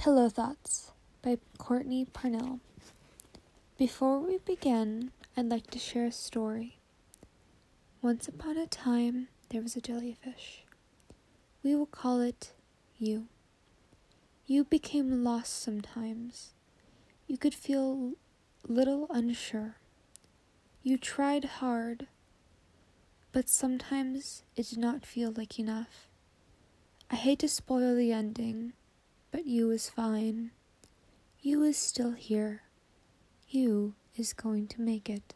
Pillow Thoughts by Courtney Peppernell. Before we begin, I'd like to share a story. Once upon a time, there was a jellyfish. We will call it you. You became lost sometimes. You could feel little unsure. You tried hard, but sometimes it did not feel like enough. I hate to spoil the ending but you is fine. You is still here. You is going to make it.